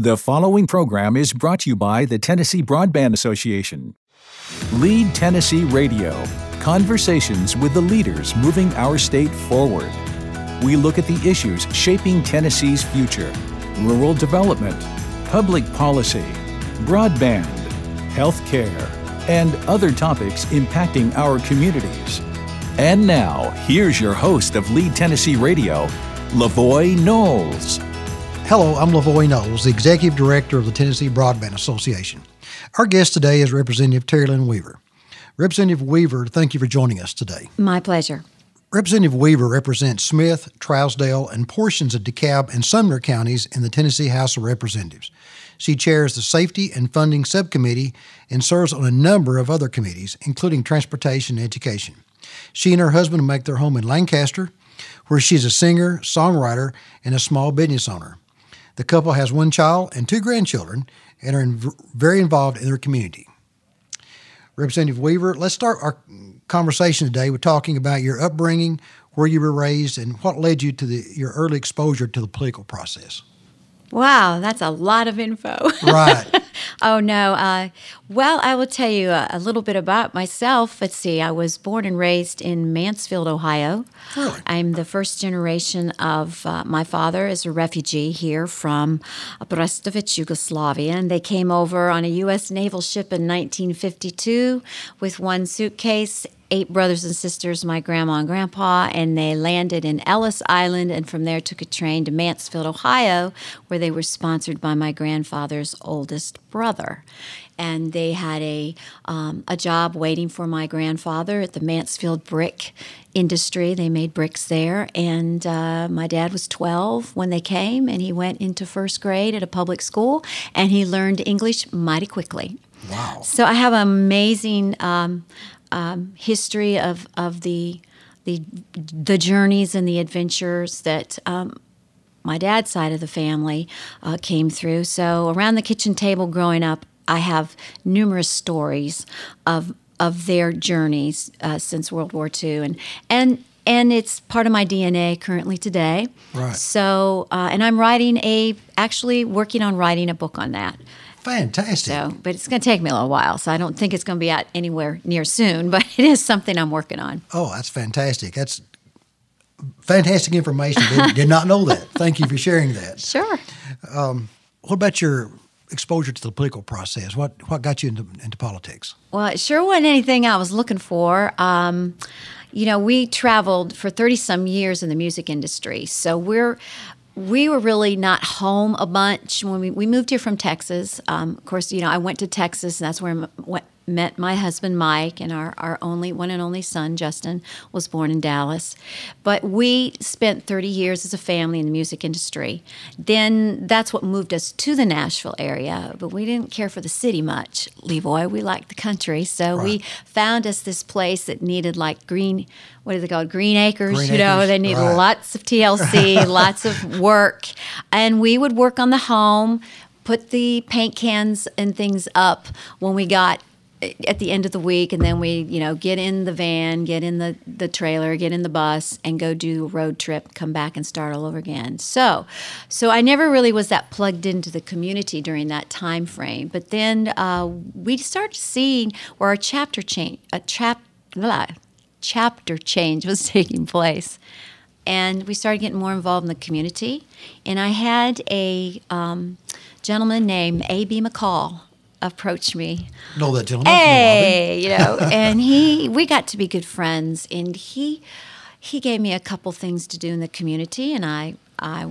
The following program is brought to you by the Tennessee Broadband Association. Lead Tennessee Radio Conversations with the leaders moving our state forward. We look at the issues shaping Tennessee's future rural development, public policy, broadband, health care, and other topics impacting our communities. And now, here's your host of Lead Tennessee Radio, Levoy Knowles. Hello, I'm Levoy Knowles, the Executive Director of the Tennessee Broadband Association. Our guest today is Representative Terry Lynn Weaver. Representative Weaver, thank you for joining us today. My pleasure. Representative Weaver represents Smith, Trousdale, and portions of DeKalb and Sumner counties in the Tennessee House of Representatives. She chairs the Safety and Funding Subcommittee and serves on a number of other committees, including Transportation and Education. She and her husband make their home in Lancaster, where she's a singer, songwriter, and a small business owner. The couple has one child and two grandchildren and are in, very involved in their community. Representative Weaver, let's start our conversation today with talking about your upbringing, where you were raised, and what led you to the, your early exposure to the political process. Wow, that's a lot of info. Right. oh, no. Uh, well, I will tell you a, a, little bit about myself. Let's see. I was born and raised in Mansfield, Ohio. Really? I'm the first generation of uh, my father is a refugee here from Brestovic, Yugoslavia. And they came over on a U.S. naval ship in 1952 with one suitcase eight brothers and sisters, my grandma and grandpa, and they landed in Ellis Island and from there took a train to Mansfield, Ohio, where they were sponsored by my grandfather's oldest brother. And they had a, um, a job waiting for my grandfather at the Mansfield Brick Industry. They made bricks there. And uh, my dad was 12 when they came, and he went into first grade at a public school, and he learned English mighty quickly. Wow. So I have an amazing um, um, history of, of the, the, the journeys and the adventures that um, my dad's side of the family uh, came through. So around the kitchen table growing up, I have numerous stories of of their journeys uh, since World War II, and and and it's part of my DNA currently today. Right. So, uh, and I'm writing a actually working on writing a book on that. Fantastic. So, but it's going to take me a little while, so I don't think it's going to be out anywhere near soon. But it is something I'm working on. Oh, that's fantastic. That's fantastic information. Did, did not know that. Thank you for sharing that. Sure. Um, what about your exposure to the political process? What what got you into, into politics? Well, it sure wasn't anything I was looking for. Um, you know, we traveled for 30 some years in the music industry. So we're we were really not home a bunch when we, we moved here from Texas. Um, of course, you know, I went to Texas, and that's where I went, met my husband Mike, and our, our only one and only son Justin was born in Dallas. But we spent 30 years as a family in the music industry. Then that's what moved us to the Nashville area. But we didn't care for the city much, Levoy. We liked the country, so right. we found us this place that needed like green what are they called? Green acres. Green you know, acres, they need right. lots of TLC, lots of work. And we would work on the home, put the paint cans and things up when we got at the end of the week and then we you know get in the van get in the, the trailer get in the bus and go do a road trip come back and start all over again. So so i never really was that plugged into the community during that time frame but then uh, we started seeing where our chapter change a chap blah, chapter change was taking place and we started getting more involved in the community and i had a um, gentleman named ab mccall approached me. Know that gentleman? Hey, you know, and he we got to be good friends, and he he gave me a couple things to do in the community, and I I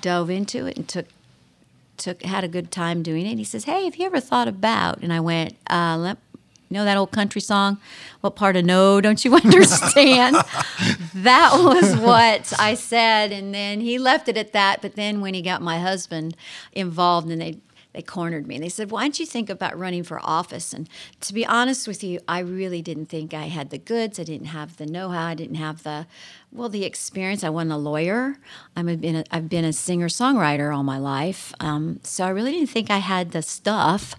dove into it and took took had a good time doing it. And he says, "Hey, have you ever thought about?" And I went, uh, let, you know that old country song? What part of no don't you understand? that was what I said. And then he left it at that. But then when he got my husband involved and they they cornered me. And they said, Why don't you think about running for office? And to be honest with you, I really didn't think I had the goods. I didn't have the know how. I didn't have the, well, the experience. I wasn't a lawyer. I'm a, been a, I've been a singer songwriter all my life. Um, so I really didn't think I had the stuff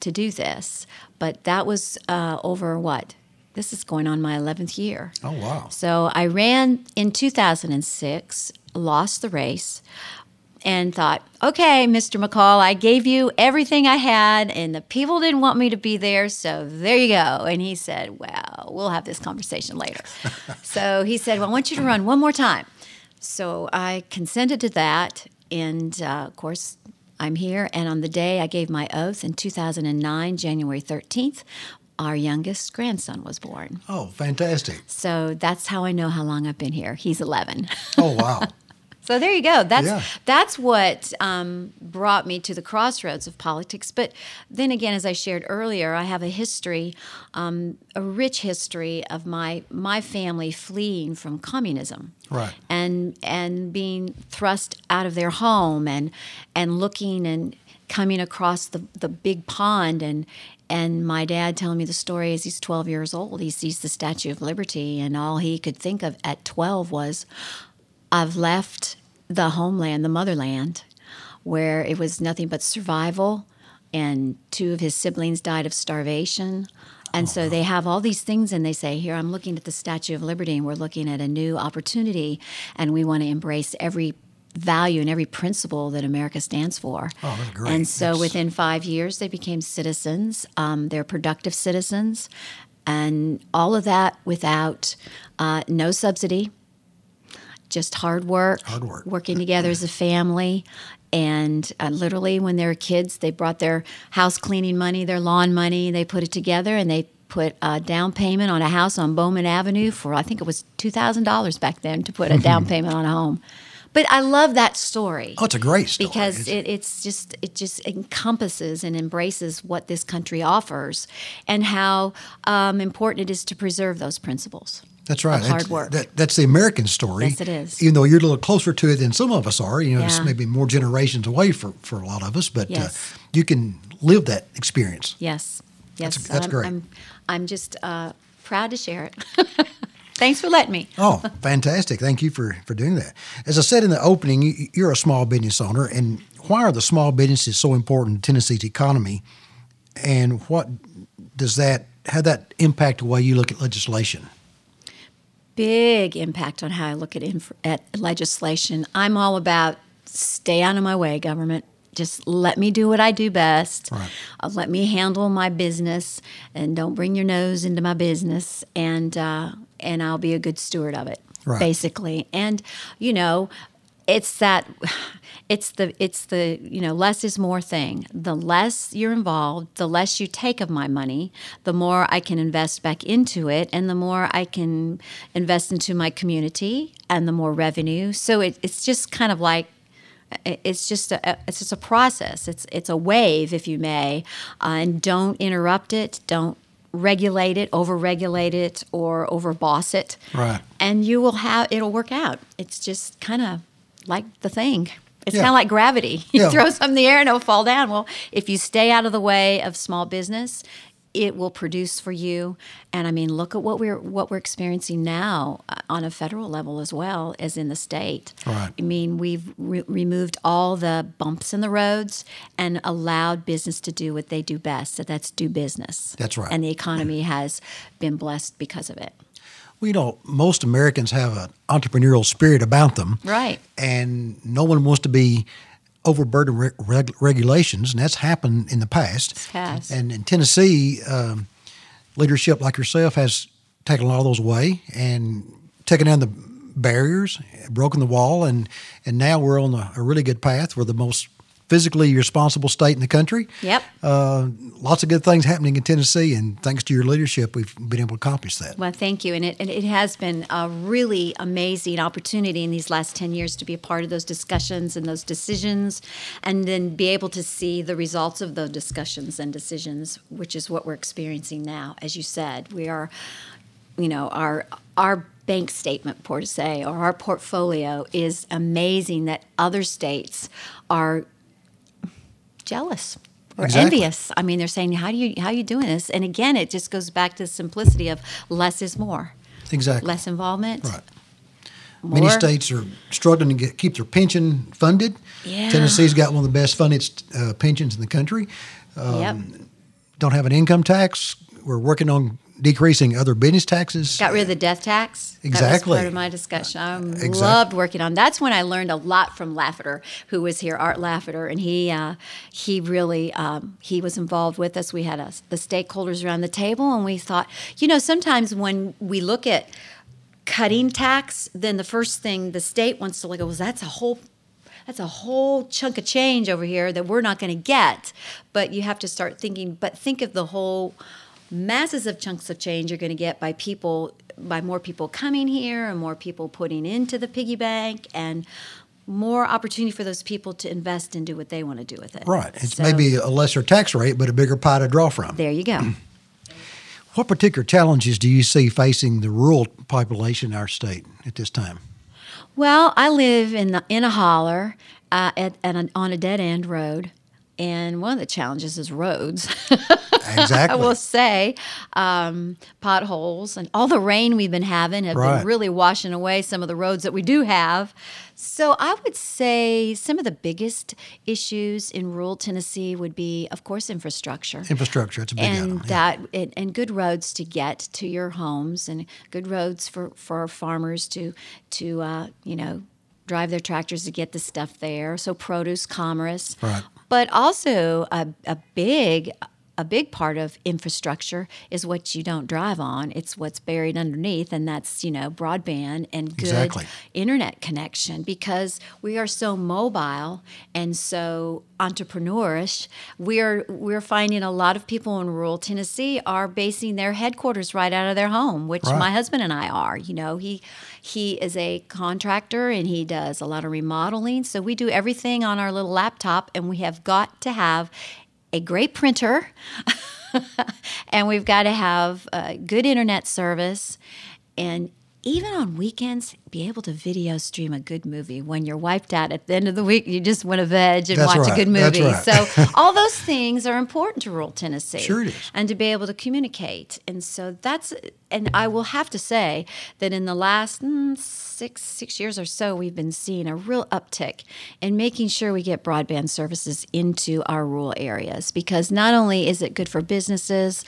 to do this. But that was uh, over what? This is going on my 11th year. Oh, wow. So I ran in 2006, lost the race and thought, okay, Mr. McCall, I gave you everything I had, and the people didn't want me to be there, so there you go. And he said, well, we'll have this conversation later. so he said, well, I want you to run one more time. So I consented to that, and uh, of course, I'm here. And on the day I gave my oath in 2009, January 13th, our youngest grandson was born. Oh, fantastic. So that's how I know how long I've been here. He's 11. Oh, wow. So there you go. That's Yeah. that's what um, brought me to the crossroads of politics. But then again, as I shared earlier, I have a history, um, a rich history of my my family fleeing from communism, Right. and and being thrust out of their home and and looking and coming across the the big pond and. And my dad telling me the story as he's 12 years old, he sees the Statue of Liberty, and all he could think of at 12 was, I've left the homeland, the motherland, where it was nothing but survival, and two of his siblings died of starvation. And so they have all these things, and they say, Here, I'm looking at the Statue of Liberty, and we're looking at a new opportunity, and we want to embrace every value and every principle that America stands for. Oh, that's great. And so within five years, they became citizens. Um, they're productive citizens, and all of that without uh, no subsidy, just hard work, Hard work. working together as a family. And uh, literally, when they were kids, they brought their house cleaning money, their lawn money, they put it together and they put a down payment on a house on Bowman Avenue for, I think it was $2,000 back then to put a down payment on a home. But I love that story Oh, it's a great story. because it, it's just it just encompasses and embraces what this country offers and how um, important it is to preserve those principles. That's right. of hard That's, work. that- that's the American story. Yes, it is. Even though you're a little closer to it than some of us are, you know, it's maybe more generations away for, for a lot of us, but Yes. uh, you can live that experience. Yes, yes, That's- that's I'm, great. I'm, I'm just uh, proud to share it. Thanks for letting me. Oh, fantastic. Thank you for, for doing that. As I said in the opening, you, you're a small business owner, and why are the small businesses so important to Tennessee's economy? And what does that, how that impact the way you look at legislation? Big impact on how I look at inf- at legislation. I'm all about stay out of my way, government. Just let me do what I do best. Right. Uh, let me handle my business, and don't bring your nose into my business. And uh, and I'll be a good steward of it, Right. basically. And you know, it's that it's the it's the you know less is more thing. The less you're involved the less you take of my money the more i can invest back into it and the more i can invest into my community and the more revenue. So it, it's just kind of like it's just a it's just a process. It's it's a wave if you may. Uh, and don't interrupt it. Don't regulate it over-regulate it or overboss it. Right. and you will have it'll work out. It's just kind of like the thing. It's Yeah. kind of like gravity. You Yeah. throw something in the air and it'll fall down. Well, if you stay out of the way of small business, it will produce for you. And I mean, look at what we're what we're experiencing now uh, on a federal level as well as in the state. Right. I mean, we've re- removed all the bumps in the roads and allowed business to do what they do best. So that's do business. That's right. And the economy has been blessed because of it. Well, you know, most Americans have an entrepreneurial spirit about them. Right. And no one wants to be overburdened with reg- regulations, and that's happened in the past. It has. And in Tennessee, um, leadership like yourself has taken a lot of those away and taken down the barriers, broken the wall, and and now we're on a, a really good path. We're the most physically responsible state in the country. Yep. Uh, lots of good things happening in Tennessee, and thanks to your leadership, we've been able to accomplish that. Well, thank you. And it, and it has been a really amazing opportunity in these last 10 years to be a part of those discussions and those decisions, and then be able to see the results of those discussions and decisions, which is what we're experiencing now. As you said, we are, you know, our, our bank statement, per se, or our portfolio is amazing that other states are jealous or Exactly. envious. I mean, they're saying, "How do you how are you doing this?" And again, it just goes back to the simplicity of less is more. Exactly. Less involvement. Right. Many states are struggling to get, keep their pension funded. Yeah. Tennessee's got one of the best funded uh, pensions in the country. yep. Don't have an income tax. We're working on decreasing other business taxes. Got rid of the death tax. That Exactly. was part of my discussion. I Exact- loved working on. That's when I learned a lot from Laffer, who was here, Art Laffer, and he uh, he really um, he was involved with us. We had us the stakeholders around the table, and we thought, you know, sometimes when we look at cutting tax, then the first thing the state wants to look at was that's a whole that's a whole chunk of change over here that we're not going to get. But you have to start thinking, but think of the whole masses of chunks of change you're going to get by people, by more people coming here and more people putting into the piggy bank and more opportunity for those people to invest and do what they want to do with it. Right. It's So, maybe a lesser tax rate, but a bigger pie to draw from. There you go. What particular challenges do you see facing the rural population in our state at this time? Well, I live in the, in a holler uh, at, at an, on a dead end road, and one of the challenges is roads. I will say um, potholes and all the rain we've been having have Right. been really washing away some of the roads that we do have. So I would say some of the biggest issues in rural Tennessee would be, of course, infrastructure Infrastructure, it's a big and item. yeah. that and, and good roads to get to your homes and good roads for for farmers to to uh, you know drive their tractors to get the stuff there so produce commerce Right. but also a, a big a big part of infrastructure is what you don't drive on it's what's buried underneath and that's you know broadband and good Exactly. internet connection because we are so mobile and so entrepreneurish. We're we're finding a lot of people in rural Tennessee are basing their headquarters right out of their home, which Right. my husband and I are. You know, he he is a contractor and he does a lot of remodeling. So we do everything on our little laptop and we have got to have a great printer and we've got to have good internet service and even on weekends be able to video stream a good movie when you're wiped out at the end of the week you just want to veg and That's watch a right. good That's movie right. so all those things are important to rural tennessee Sure it is. and to be able to communicate and so that's and i will have to say that in the last mm, six six years or so we've been seeing a real uptick in making sure we get broadband services into our rural areas because not only is it good for businesses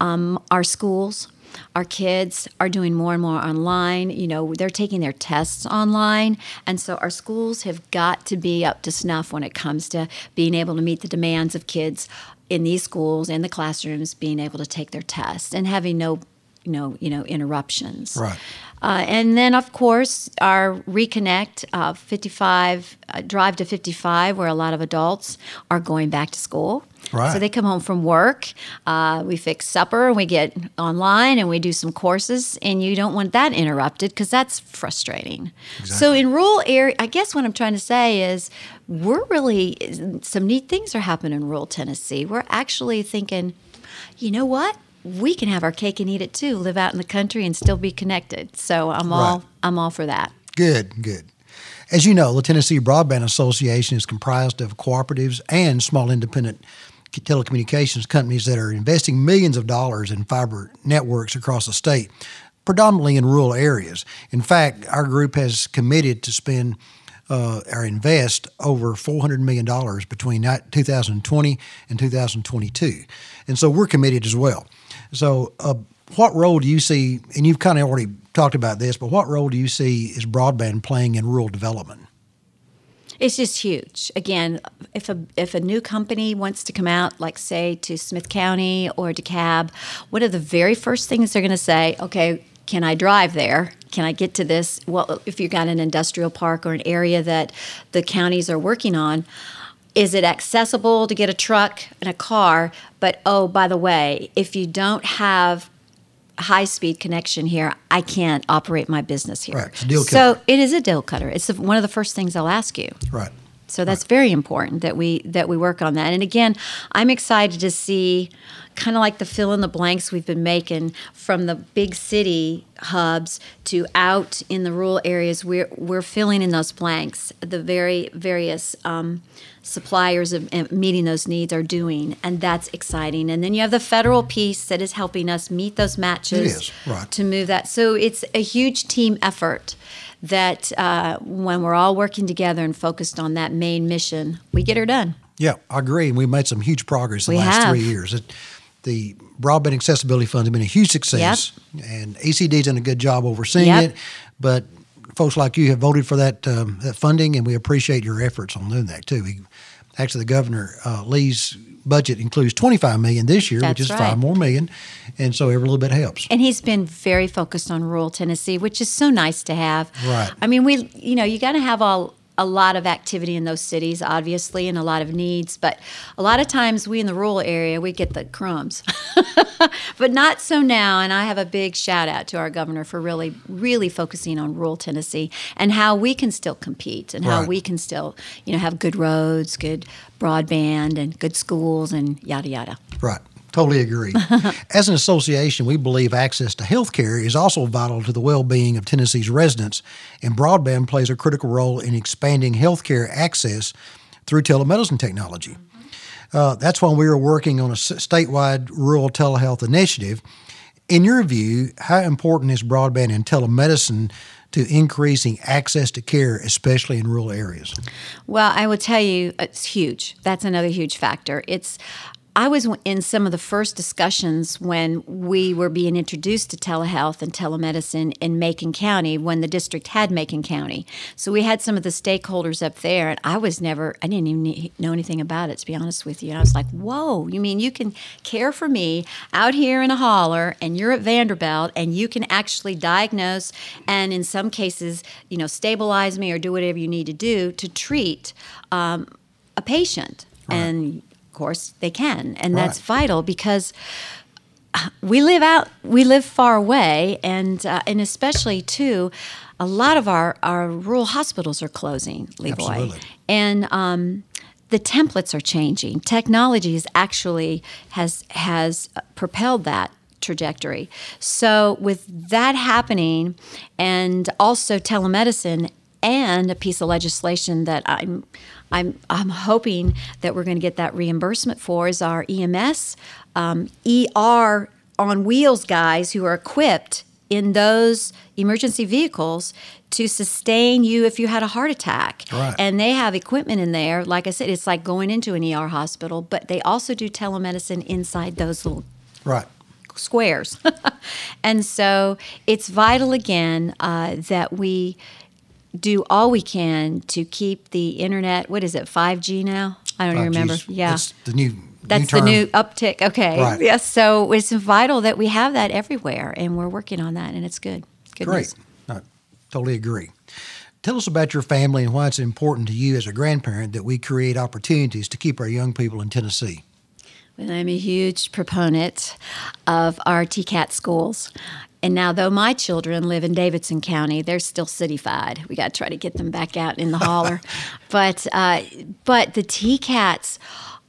um, our schools our kids are doing more and more online. You know, they're taking their tests online. And so our schools have got to be up to snuff when it comes to being able to meet the demands of kids in these schools in the classrooms being able to take their tests and having no you know, you know, interruptions. Right. Uh, and then, of course, our reconnect uh, 55 uh, drive to 55, where a lot of adults are going back to school. Right. So they come home from work. Uh, we fix supper, and we get online, and we do some courses. And you don't want that interrupted because that's frustrating. Exactly. So in rural area, I guess what I'm trying to say is we're really some neat things are happening in rural Tennessee. We're actually thinking, you know what? We can have our cake and eat it too. Live out in the country and still be connected. So I'm all Right. I'm all for that. Good, good. As you know, the Tennessee Broadband Association is comprised of cooperatives and small independent telecommunications companies that are investing millions of dollars in fiber networks across the state, predominantly in rural areas. In fact, our group has committed to spend uh, or invest over $400 million between 2020 and 2022. And so we're committed as well. So, uh, what role do you see, and you've kind of already talked about this, but what role do you see is broadband playing in rural development? It's just huge. Again, if a if a new company wants to come out, like say to Smith County or DeKalb, one of the very first things they're going to say, okay, can I drive there? Can I get to this? Well, if you've got an industrial park or an area that the counties are working on, is it accessible to get a truck and a car? But oh, by the way, if you don't have high speed connection here, I can't operate my business here. Right, it's a deal so it is a deal cutter. It's one of the first things I'll ask you. Right. So that's very important that we that we work on that. And again, I'm excited to see kind of like the fill in the blanks we've been making from the big city hubs to out in the rural areas. We're we're filling in those blanks. The very various um, suppliers of meeting those needs are doing, and that's exciting. And then you have the federal piece that is helping us meet those matches is, right. to move that. So it's a huge team effort that uh, when we're all working together and focused on that main mission, we get her done. Yeah, I agree. And we've made some huge progress in We the last have. three years. It, the broadband accessibility fund has been a huge success, and ECD's done a good job overseeing Yep. it. But folks like you have voted for that um, that funding, and we appreciate your efforts on doing that too. We, actually, the governor uh, Lee's budget includes 25 million this year, which is right. five more million, and so every little bit helps. And he's been very focused on rural Tennessee, which is so nice to have. Right. I mean, we, you know, you got to have all a lot of activity in those cities, obviously, and a lot of needs. But a lot of times, we in the rural area, we get the crumbs. but not so now. And I have a big shout out to our governor for really, really focusing on rural Tennessee and how we can still compete and how we can still, you know, have good roads, good broadband, and good schools, and yada yada. Right. Totally agree. As an association, we believe access to health care is also vital to the well being of Tennessee's residents, and broadband plays a critical role in expanding health care access through telemedicine technology. Uh, that's why we are working on a statewide rural telehealth initiative. In your view, how important is broadband and telemedicine to increasing access to care, especially in rural areas? Well, I will tell you, it's huge. That's another huge factor. It's I was in some of the first discussions when we were being introduced to telehealth and telemedicine in Macon County when the district had Macon County. So we had some of the stakeholders up there, and I was never, I didn't even know anything about it, to be honest with you. And I was like, whoa, you mean you can care for me out here in a holler, and you're at Vanderbilt, and you can actually diagnose and in some cases, you know, stabilize me or do whatever you need to do to treat um, a patient. And of course, they can, and that's vital because we live out, we live far away, and uh, and especially too, a lot of our our rural hospitals are closing, Leroy, Absolutely. and um, the templates are changing. Technology is actually has has propelled that trajectory. So with that happening, and also telemedicine and a piece of legislation that I'm I'm I'm hoping that we're going to get that reimbursement for is our EMS um, ER on wheels guys who are equipped in those emergency vehicles to sustain you if you had a heart attack. Right. And they have equipment in there. Like I said, it's like going into an ER hospital, but they also do telemedicine inside those little Right. squares. and so it's vital again uh, that we do all we can to keep the internet. What is it? Five G now? I don't even remember. Yeah, That's the new. that's new the new uptick. Okay. Right. Yes. So it's vital that we have that everywhere, and we're working on that, and it's good. Good Great. I totally agree. Tell us about your family and why it's important to you as a grandparent that we create opportunities to keep our young people in Tennessee. Well, I'm a huge proponent of our TCAT schools. And now, though my children live in Davidson County, they're still cityfied. We got to try to get them back out in the holler. But uh, but the TCATs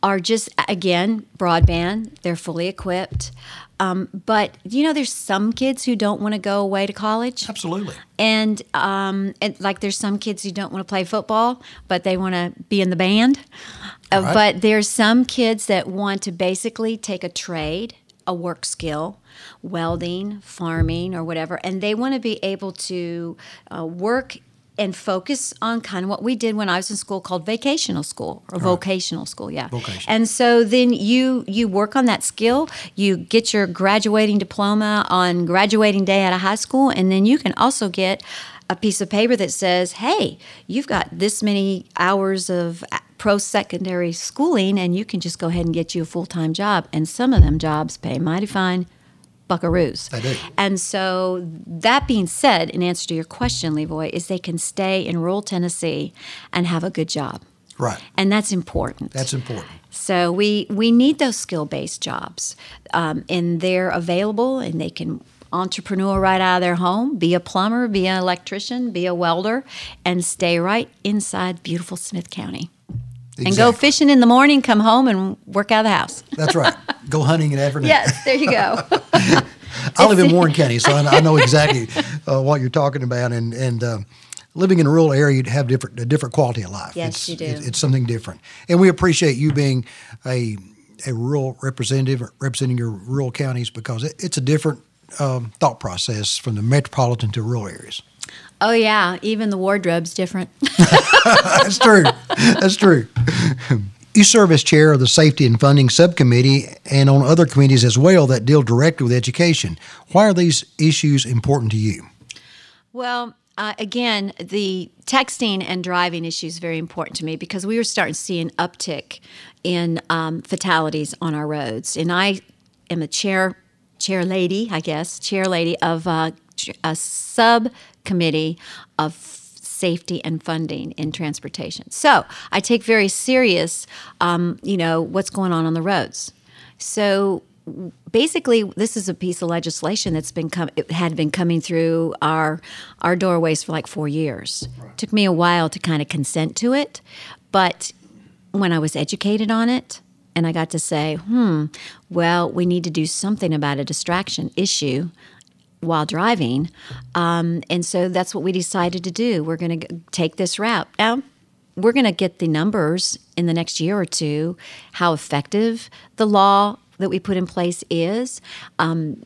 are just again broadband. They're fully equipped. Um, but you know, there's some kids who don't want to go away to college. Absolutely. And, um, and like there's some kids who don't want to play football, but they want to be in the band. Uh, Right. But there's some kids that want to basically take a trade, a work skill, welding, farming, or whatever, and they want to be able to uh, work and focus on kind of what we did when I was in school called vocational school or vocational school, yeah. Vocational. And so then you you work on that skill, you get your graduating diploma on graduating day out of high school, and then you can also get a piece of paper that says, "Hey, you've got this many hours of post-secondary schooling, and you can just go ahead and get you a full-time job." And some of them jobs pay mighty fine buckaroos. They do. And so, that being said, in answer to your question, Leroy, is they can stay in rural Tennessee and have a good job, Right. and that's important. That's important. So we we need those skill based jobs, um, and they're available, and they can entrepreneur right out of their home, be a plumber, be an electrician, be a welder, and stay right inside beautiful Smith County. And go fishing in the morning, come home, and work out of the house. That's right. Go hunting in afternoon. yes, there you go. I live in Warren County, so I, I know exactly uh, what you're talking about. And and uh, living in a rural area, you'd have different a different quality of life. Yes, it's, you do. It's, it's something different, and we appreciate you being a a rural representative representing your rural counties because it, it's a different um, thought process from the metropolitan to rural areas. oh yeah, even the wardrobe's different. That's true. That's true. You serve as chair of the Safety and Funding Subcommittee and on other committees as well that deal directly with education. Why are these issues important to you? Well, uh, again, the texting and driving issue is very important to me because we were starting to see an uptick in um, fatalities on our roads. And I am a chair, chair lady, I guess, chair lady of uh, a subcommittee of safety and funding in transportation. So I take very serious, um, you know, what's going on on the roads. So basically, this is a piece of legislation that's been com- it had been coming through our our doorways for like four years. Right. Took me a while to kind of consent to it, but when I was educated on it, and I got to say, hmm, well, we need to do something about a distraction issue while driving. Um, and so that's what we decided to do. We're going to take this route. Now, we're going to get the numbers in the next year or two, how effective the law that we put in place is. Um,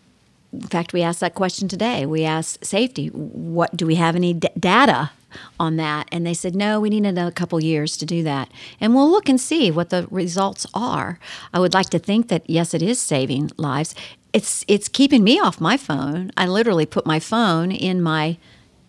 in fact, we asked that question today. We asked safety, what do we have any d- data on that? And they said, no, we need another couple years to do that. And we'll look and see what the results are. I would like to think that, yes, it is saving lives it's it's keeping me off my phone. I literally put my phone in my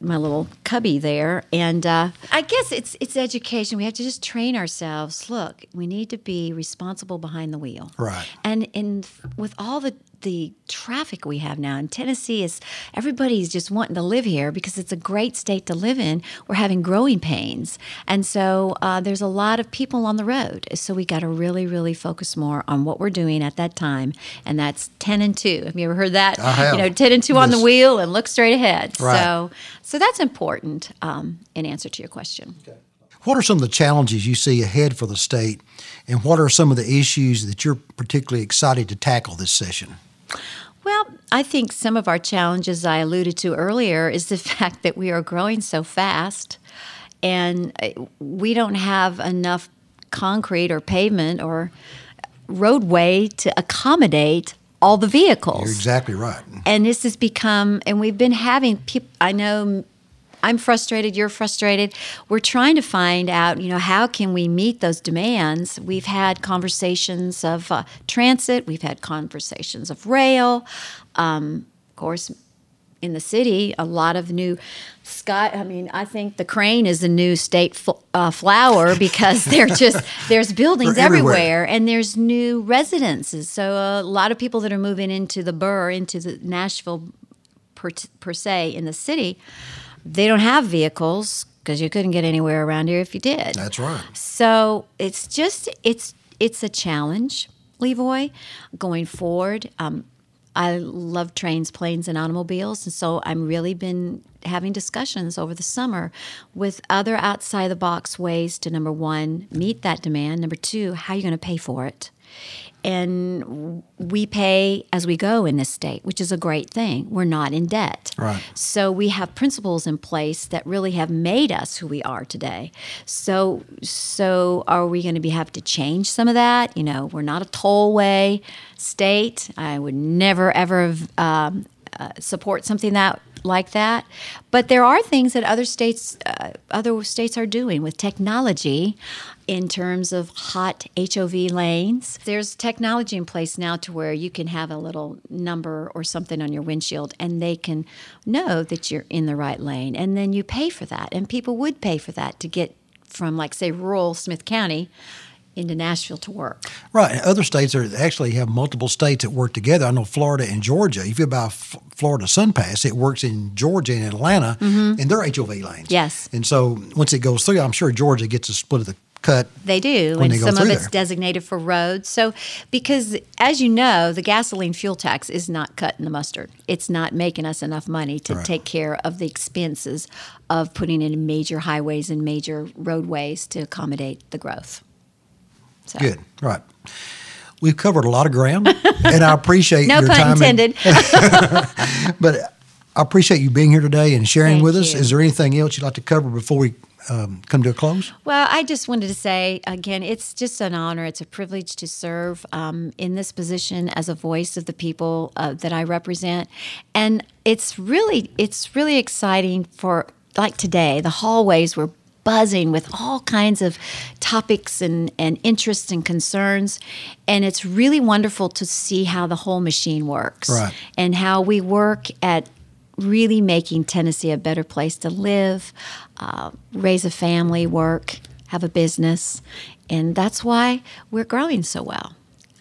my little cubby there, and uh, I guess it's it's education. We have to just train ourselves. Look, we need to be responsible behind the wheel, right? And and with all the the traffic we have now in Tennessee is everybody's just wanting to live here because it's a great state to live in. We're having growing pains, and so uh, there's a lot of people on the road. So we got to really, really focus more on what we're doing at that time, and that's ten and two. Have you ever heard that? I have. You know, ten and two yes. on the wheel and look straight ahead. Right. So, so that's important um, in answer to your question. Okay. What are some of the challenges you see ahead for the state, and what are some of the issues that you're particularly excited to tackle this session? Well, I think some of our challenges I alluded to earlier is the fact that we are growing so fast and uh, we don't have enough concrete or pavement or roadway to accommodate all the vehicles. You're exactly right. And this has become, and we've been having people, I know I'm frustrated, you're frustrated. We're trying to find out, you know, how can we meet those demands? We've had conversations of uh, transit, we've had conversations of rail. Um, of course, in the city, a lot of new sky. I mean, I think the crane is the new state fl- uh, flower because they're just there's buildings everywhere. everywhere. and there's new residences. So a lot of people that are moving into the burr, into the Nashville per, per se in the city they don't have vehicles because you couldn't get anywhere around here if you did. That's right. So it's just it's it's a challenge, Levoy, going forward. Um, I love trains, planes, and automobiles, and so I'm really been having discussions over the summer with other outside the box ways to number one meet that demand. Number two, how you're you going to pay for it? And we pay as we go in this state, which is a great thing. We're not in debt. Right. So we have principles in place that really have made us who we are today. So so are we going to be have to change some of that? You know, we're not a tollway state. I would never ever um, uh, support something that like that. But there are things that other states uh, other states are doing with technology in terms of hot HOV lanes. There's technology in place now to where you can have a little number or something on your windshield and they can know that you're in the right lane and then you pay for that. And people would pay for that to get from like say rural Smith County into Nashville to work. Right. Other states are actually have multiple states that work together. I know Florida and Georgia. If you buy F- Florida SunPass, it works in Georgia and Atlanta, mm-hmm. and they're HOV lanes. Yes. And so once it goes through, I'm sure Georgia gets a split of the cut. They do, and they some of it's there. designated for roads. So, because as you know, the gasoline fuel tax is not cutting the mustard. It's not making us enough money to right. take care of the expenses of putting in major highways and major roadways to accommodate the growth. So. Good, right. We've covered a lot of ground, and I appreciate no your pun time. intended. And, but I appreciate you being here today and sharing Thank with us. you. Is there anything else you'd like to cover before we um, come to a close? Well, I just wanted to say again, it's just an honor. It's a privilege to serve um, in this position as a voice of the people uh, that I represent, and it's really it's really exciting for like today. The hallways were buzzing with all kinds of topics and, and interests and concerns. And it's really wonderful to see how the whole machine works Right. and how we work at really making Tennessee a better place to live, uh, raise a family, work, have a business. And that's why we're growing so well.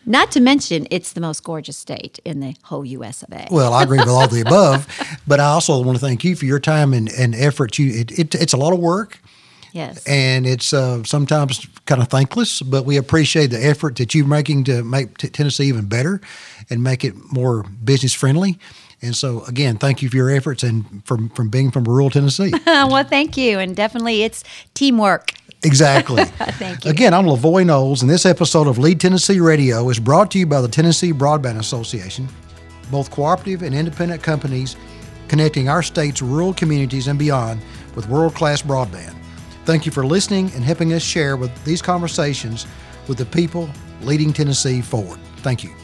Not to mention, it's the most gorgeous state in the whole US of A. Well, I agree with all the above, but I also want to thank you for your time and, and effort. You, it, it, it's a lot of work, yes. and it's uh, sometimes kind of thankless, but we appreciate the effort that you're making to make t- Tennessee even better and make it more business friendly. And so, again, thank you for your efforts and from from being from rural Tennessee. well, thank you. And definitely it's teamwork. Exactly. Thank you. Again, I'm Levoy Knowles, and this episode of Lead Tennessee Radio is brought to you by the Tennessee Broadband Association, both cooperative and independent companies connecting our state's rural communities and beyond with world class broadband. Thank you for listening and helping us share with these conversations with the people leading Tennessee forward. Thank you.